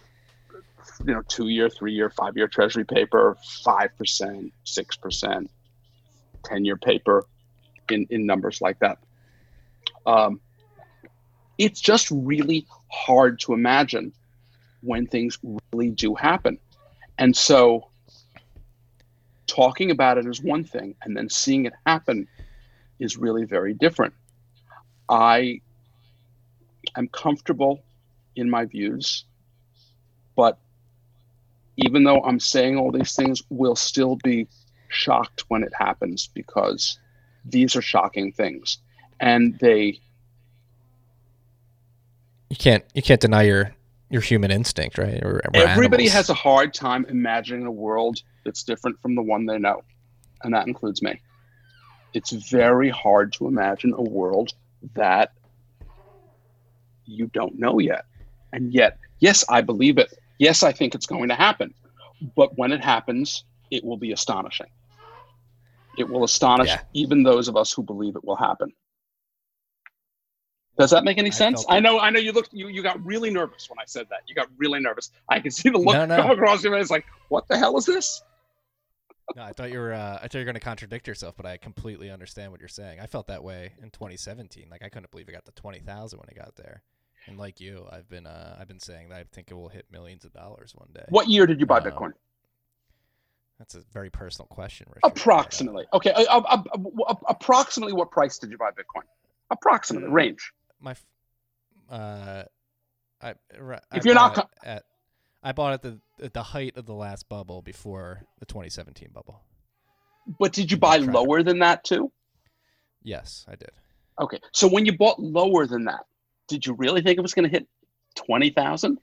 you know two year, three year, five year Treasury paper, five percent, six percent, ten year paper, in in numbers like that. Um, it's just really hard to imagine when things really do happen, and so talking about it is one thing, and then seeing it happen is really very different. I am comfortable in my views, but even though I'm saying all these things, we'll still be shocked when it happens because these are shocking things, and they. You can't you can't deny your your human instinct, right? Or, or everybody animals. has a hard time imagining a world that's different from the one they know, and that includes me. It's very hard to imagine a world that you don't know yet. And yet, yes, I believe it. Yes, I think it's going to happen. But when it happens, it will be astonishing. It will astonish Yeah. even those of us who believe it will happen. Does that make any I sense? I know, I know you looked you, you got really nervous when I said that. You got really nervous. I can see the look No, no. come across your face like, what the hell is this? No, I thought you were. Uh, I thought you were going to contradict yourself, but I completely understand what you're saying. I felt that way in 2017. Like I couldn't believe it got to 20,000 when it got there. And like you, I've been. Uh, I've been saying that I think it will hit millions of dollars one day. What year did you buy Um, Bitcoin? That's a very personal question, Richard. Approximately. Okay. Uh, uh, uh, uh, approximately what price did you buy Bitcoin? Approximately range. My. Uh, I. If you're not bought at, I bought at the at the height of the last bubble before the 2017 bubble. But did you buy lower than that too? Yes, I did. Okay. So when you bought lower than that, did you really think it was going to hit 20,000?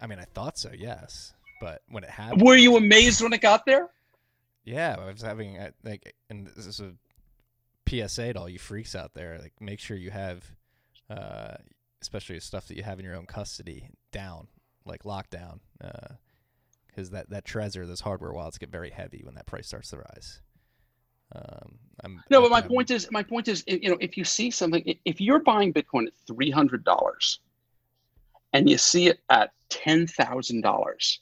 I mean, I thought so. Yes, but when it happened, Were you amazed when it got there? Yeah, I was having uh, like, and this is a PSA to all you freaks out there. Like, make sure you have, uh, especially stuff that you have in your own custody, down, like lockdown, because that that Trezor, those hardware wallets get very heavy when that price starts to rise. Um, I'm, No, but my I'm- point is, my point is, you know, if you see something, if you're buying Bitcoin at three hundred dollars, and you see it at ten thousand dollars,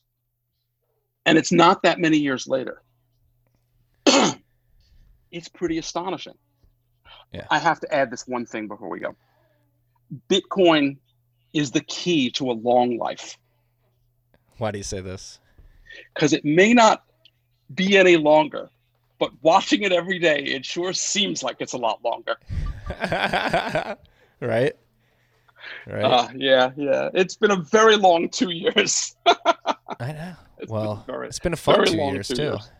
and it's not that many years later, it's pretty astonishing. Yeah. I have to add this one thing before we go. Bitcoin is the key to a long life Why do you say this? because it may not be any longer, but watching it every day, it sure seems like it's a lot longer. right, right. Uh, yeah, yeah. It's been a very long two years. I know. it's been Well, very- it's been a fun two years two too. years.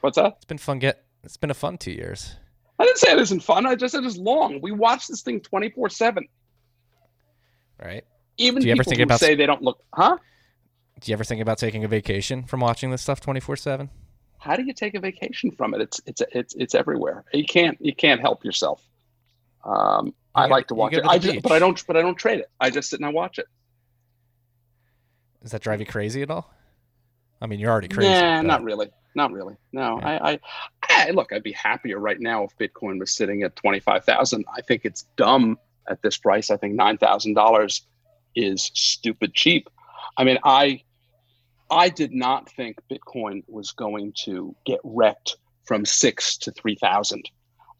What's that? It's been fun. Get. It's been a fun two years. I didn't say it isn't fun. I just said it's long. We watch this thing 24 7. Right. Even Do you ever people think about- say they don't look, huh? Do you ever think about taking a vacation from watching this stuff twenty four seven? How do you take a vacation from it? It's it's it's it's everywhere. You can't you can't help yourself. Um, I go- like to watch it. to I just, but I don't but I don't trade it. I just sit and I watch it. Does that drive you crazy at all? I mean, you're already crazy. Nah, but- not really. Not really. No, Yeah. I, I, I look. I'd be happier right now if Bitcoin was sitting at twenty five thousand. I think it's dumb at this price. I think nine thousand dollars is stupid cheap. I mean, I, I did not think Bitcoin was going to get wrecked from six to three thousand.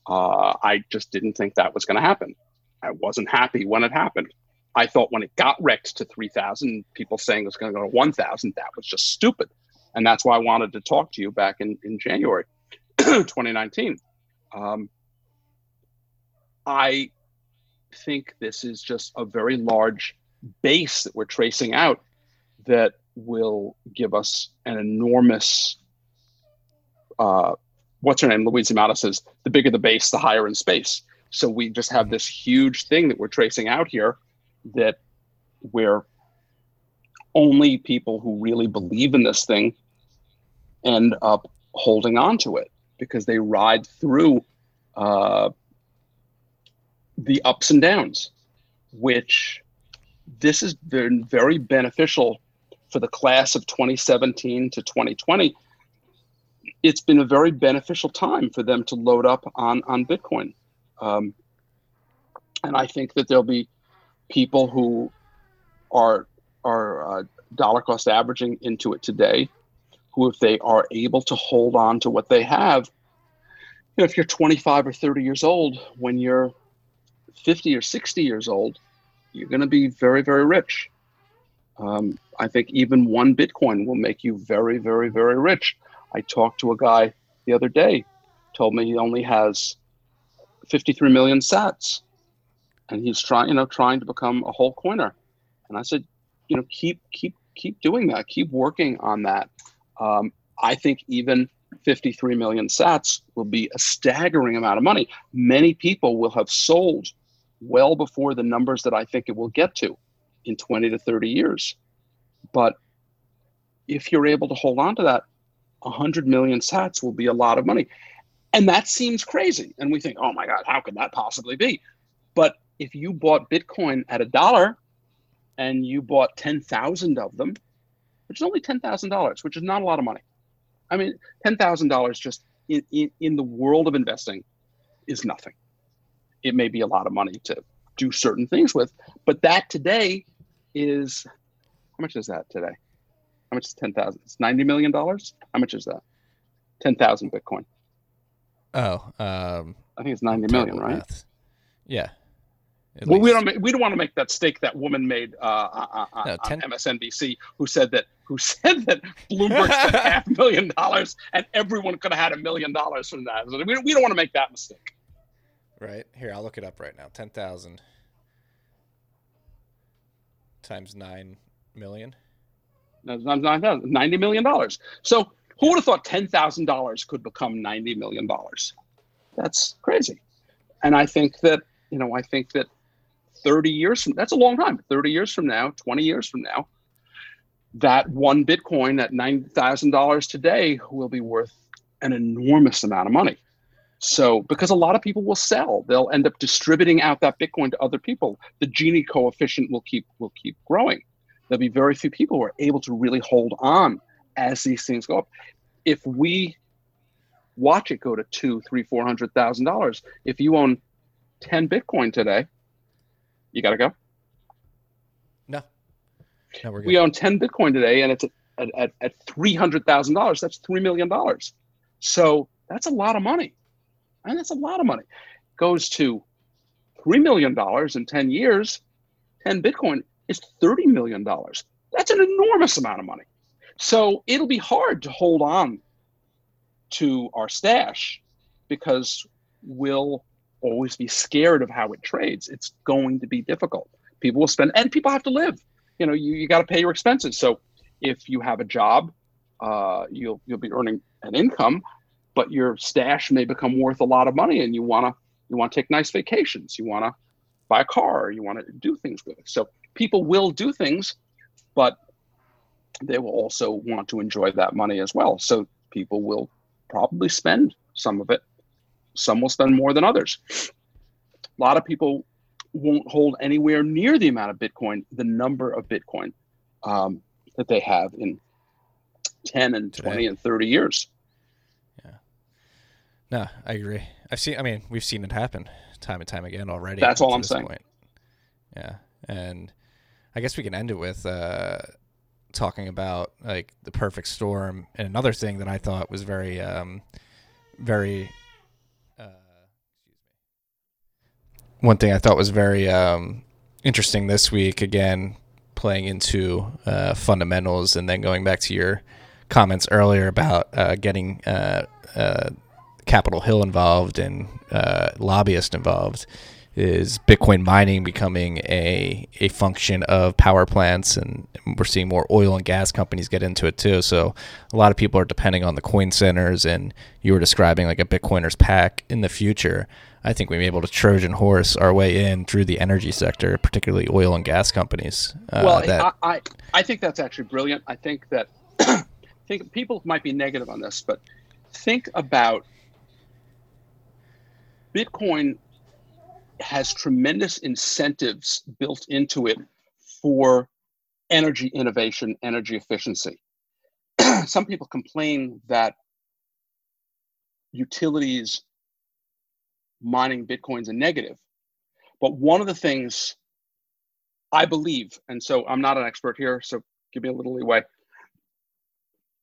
Uh, I just didn't think that was going to happen. I wasn't happy when it happened. I thought when it got wrecked to 3,000, people saying it was going to go to 1,000, that was just stupid. And that's why I wanted to talk to you back in, in January 2019. Um, I think this is just a very large base that we're tracing out that will give us an enormous. Uh, what's her name? Louise Yamada says the bigger the base, the higher in space. So we just have this huge thing that we're tracing out here that where only people who really believe in this thing end up holding on to it because they ride through uh, the ups and downs, which this has been very beneficial for the class of 2017 to 2020. It's been a very beneficial time for them to load up on on Bitcoin. Um, and I think that there'll be people who are are uh, dollar cost averaging into it today, who if they are able to hold on to what they have, you know, if you're 25 or 30 years old, when you're 50 or 60 years old, you're going to be very very rich. Um, I think even one Bitcoin will make you very very very rich. I talked to a guy the other day, told me he only has 53 million sats and he's trying, you know, trying to become a whole coiner. And I said, you know, keep keep keep doing that. Keep working on that. Um, I think even 53 million sats will be a staggering amount of money. Many people will have sold well before the numbers that I think it will get to in 20 to 30 years. But if you're able to hold on to that, 100 million sats will be a lot of money. And that seems crazy. And we think, oh my God, how could that possibly be? But if you bought Bitcoin at a dollar and you bought 10,000 of them, which is only $10,000, which is not a lot of money. I mean, $10,000 just in, in, in the world of investing is nothing. It may be a lot of money to do certain things with, but that today is how much is that today? How much is 10,000? It's $90 million. How much is that? 10,000 Bitcoin. Oh, um, I think it's 90 million, right? math. Yeah. Well, we don't. We don't want to make that stake that woman made uh, uh, uh, No, on 10 MSNBC, who said that who said that Bloomberg spent half a million dollars and everyone could have had a million dollars from that. So we, we don't want to make that mistake. Right here, I'll look it up right now. Ten thousand times nine million. Not- not- not- Ninety million dollars. So who would have thought ten thousand dollars could become ninety million dollars? That's crazy. And I think that you know, I think that thirty years from that's a long time. Thirty years from now, twenty years from now, that one Bitcoin at nine thousand dollars today will be worth an enormous amount of money. So, because a lot of people will sell, they'll end up distributing out that Bitcoin to other people. The Gini coefficient will keep will keep growing. There'll be very few people who are able to really hold on as these things go up. If we watch it go to two, three, four hundred thousand dollars, if you own ten Bitcoin today, you got to go. No. No, we're good. We own ten Bitcoin today, and it's at at, at three hundred thousand dollars. That's three million dollars. So that's a lot of money, and that's a lot of money. Goes to three million dollars in ten years. Ten Bitcoin is thirty million dollars. That's an enormous amount of money. So it'll be hard to hold on to our stash because we'll always be scared of how it trades. It's going to be difficult. People will spend, and people have to live. You know, you, you got to pay your expenses. So if you have a job, uh, you'll you'll be earning an income, but your stash may become worth a lot of money, and you wanna you want to take nice vacations. You want to buy a car. You want to do things with it. So people will do things, but they will also want to enjoy that money as well. So people will probably spend some of it. Some will spend more than others. A lot of people won't hold anywhere near the amount of Bitcoin, the number of Bitcoin um, that they have in 10 and 20 and 30 years. Yeah. No, I agree. I've seen. I mean, we've seen it happen time and time again already. That's all I'm saying. Point. Yeah, and I guess we can end it with uh, talking about like the perfect storm and another thing that I thought was very, um, very. Uh, one thing I thought was very um, interesting this week. Again, playing into uh, fundamentals, and then going back to your comments earlier about uh, getting. Uh, uh, Capitol Hill involved and uh, lobbyists involved is Bitcoin mining becoming a a function of power plants, and we're seeing more oil and gas companies get into it too. So a lot of people are depending on the coin centers, and you were describing like a Bitcoiners PAC in the future. I think we may be able to Trojan horse our way in through the energy sector, particularly oil and gas companies. Uh, well, that I, I, I think that's actually brilliant. I think that think people might be negative on this, but think about Bitcoin has tremendous incentives built into it for energy innovation, energy efficiency. Some people complain that utilities mining Bitcoins a negative, But one of the things I believe, and so I'm not an expert here, so give me a little leeway.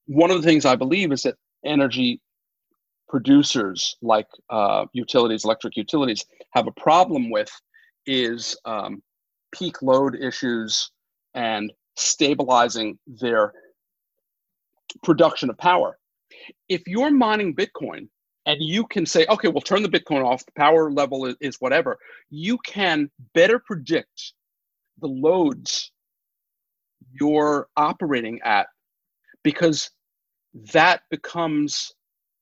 One of the things I believe is that energy producers like uh, utilities, electric utilities, have a problem with is um, peak load issues and stabilizing their production of power. If you're mining Bitcoin and you can say, okay, we'll turn the Bitcoin off, the power level is, is whatever, you can better predict the loads you're operating at because that becomes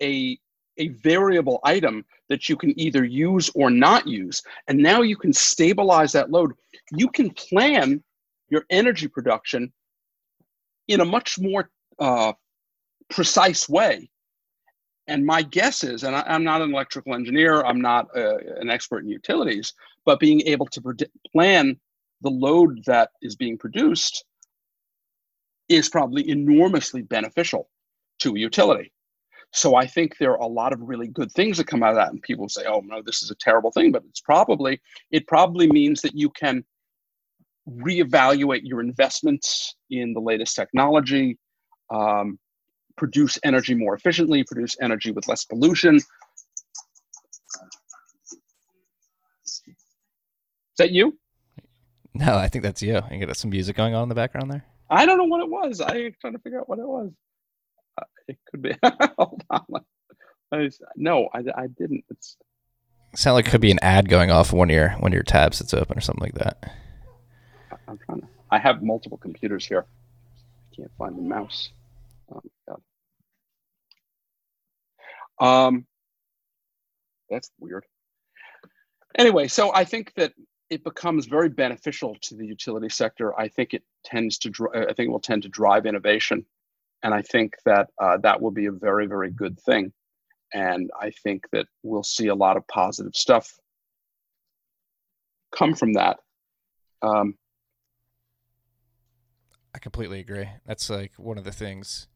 a a variable item that you can either use or not use. And now you can stabilize that load. You can plan your energy production in a much more uh, precise way and my guess is and I, am not an electrical engineer i'm not uh, an expert in utilities but being able to predict, plan the load that is being produced is probably enormously beneficial to a utility. So I think there are a lot of really good things that come out of that, and people say, "Oh no, this is a terrible thing," but it's probably it probably means that you can reevaluate your investments in the latest technology, um, produce energy more efficiently, produce energy with less pollution. Is that you? No, I think that's you. You got some music going on in the background there. I don't know what it was. I trying to figure out what it was. Uh, it could be. Hold on. I no, I, I didn't. It's sound like it could be an ad going off one of your one of your tabs that's open or something like that. I'm trying to. I have multiple computers here. I can't find the mouse. Oh my god. Um, that's weird. Anyway, so I think that it becomes very beneficial to the utility sector. I think it tends to, I think it will tend to drive innovation, and I think that uh, that will be a very, very good thing. And I think that we'll see a lot of positive stuff come from that. Um, I completely agree. That's like one of the things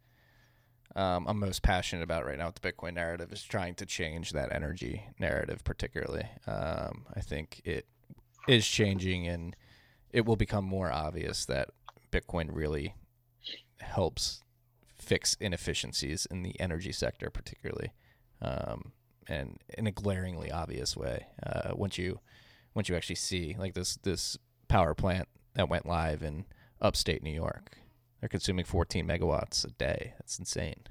um, I'm most passionate about right now with the Bitcoin narrative is trying to change that energy narrative, particularly. Um, I think it is changing and it will become more obvious that Bitcoin really helps fix inefficiencies in the energy sector, particularly, um, and in a glaringly obvious way. Uh, once you once you actually see like this this power plant that went live in upstate New York, they're consuming 14 megawatts a day. That's insane.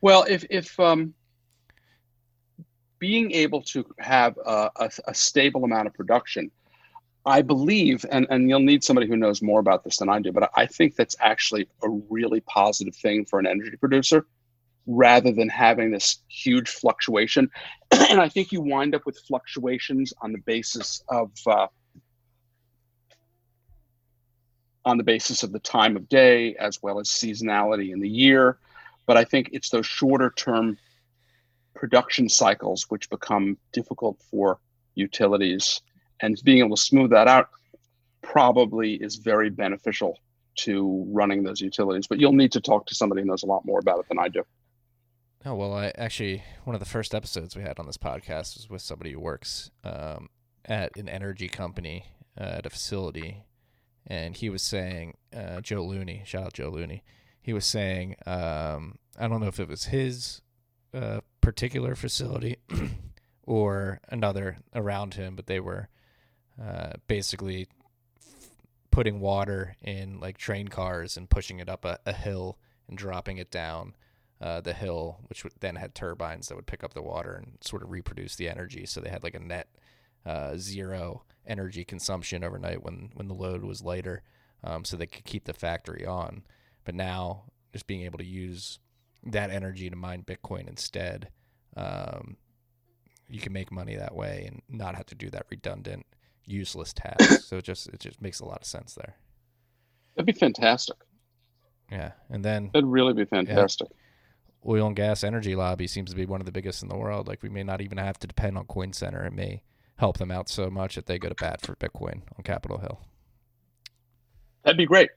Well, if if um, being able to have a, a, a, stable amount of production, I believe, and, and you'll need somebody who knows more about this than I do, but I think that's actually a really positive thing for an energy producer rather than having this huge fluctuation. and I think you wind up with fluctuations on the basis of uh, on the basis of the time of day as well as seasonality in the year. But I think it's those shorter term production cycles which become difficult for utilities and being able to smooth that out probably is very beneficial to running those utilities but you'll need to talk to somebody who knows a lot more about it than i do oh well i actually one of the first episodes we had on this podcast was with somebody who works um, at an energy company uh, at a facility and he was saying uh, joe looney shout out joe looney he was saying um, i don't know if it was his uh, particular facility or another around him, but they were uh, basically putting water in like train cars and pushing it up a, a hill and dropping it down uh, the hill, which then had turbines that would pick up the water and sort of reproduce the energy. So they had like a net uh, zero energy consumption overnight when when the load was lighter, um, so they could keep the factory on. But now just being able to use that energy to mine Bitcoin instead um, you can make money that way and not have to do that redundant, useless task. so it just it just makes a lot of sense there. That'd be fantastic. Yeah, and then that'd really be fantastic. Yeah, oil and gas energy lobby seems to be one of the biggest in the world. Like we may not even have to depend on Coin Center. It may help them out so much that they go to bat for Bitcoin on Capitol Hill. That'd be great.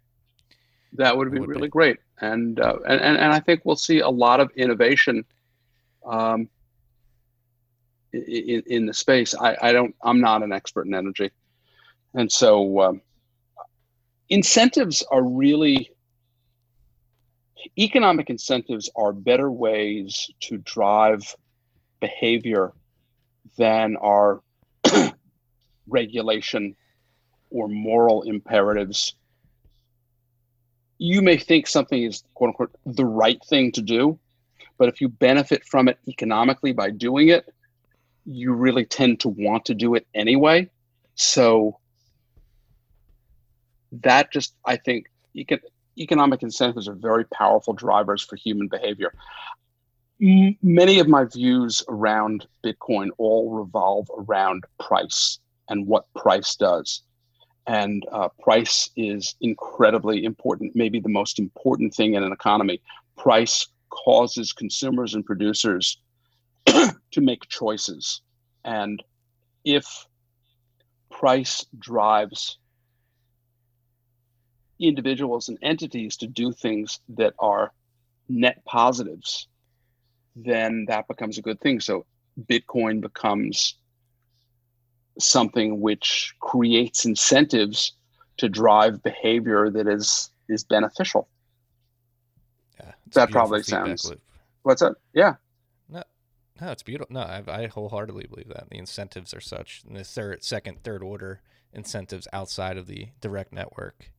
That would be would really be. great, and, uh, and and and I think we'll see a lot of innovation um, in, in the space. I, I don't. I'm not an expert in energy, and so um, incentives are really economic incentives are better ways to drive behavior than are regulation or moral imperatives. You may think something is quote unquote the right thing to do, but if you benefit from it economically by doing it, you really tend to want to do it anyway. So that just, I think, econ- economic incentives are very powerful drivers for human behavior. M- many of my views around Bitcoin all revolve around price and what price does. And uh, price is incredibly important, maybe the most important thing in an economy. Price causes consumers and producers to make choices. And if price drives individuals and entities to do things that are net positives, then that becomes a good thing. So Bitcoin becomes something which creates incentives to drive behavior that is is beneficial. Yeah, That probably sounds- loop. What's that? Yeah. No, no, it's beautiful. No, I, I wholeheartedly believe that the incentives are such. And the third, second, third order incentives outside of the direct network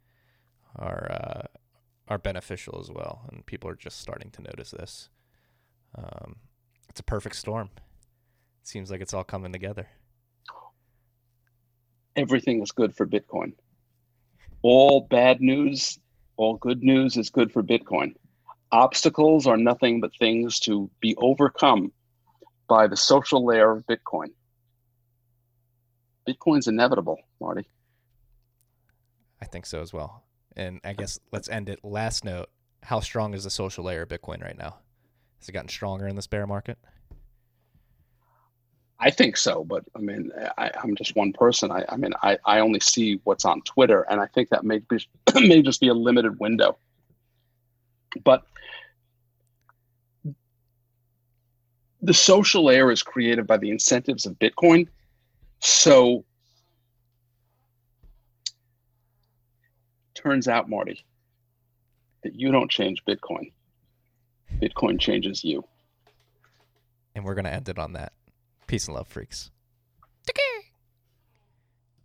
are uh, are beneficial as well, and people are just starting to notice this. Um, it's a perfect storm. It seems like it's all coming together. Everything is good for Bitcoin. All bad news, all good news is good for Bitcoin. Obstacles are nothing but things to be overcome by the social layer of Bitcoin. Bitcoin's inevitable, Marty. I think so as well. And I guess let's end it. Last note: How strong is the social layer of Bitcoin right now? Has it gotten stronger in this bear market? I think so, but I mean, I, I'm just one person. I, I mean, I, I only see what's on Twitter, and I think that may be, may just be a limited window. But the social layer is created by the incentives of Bitcoin. So turns out, Marty, that you don't change Bitcoin. Bitcoin changes you. And we're gonna end it on that. Peace and love, freaks.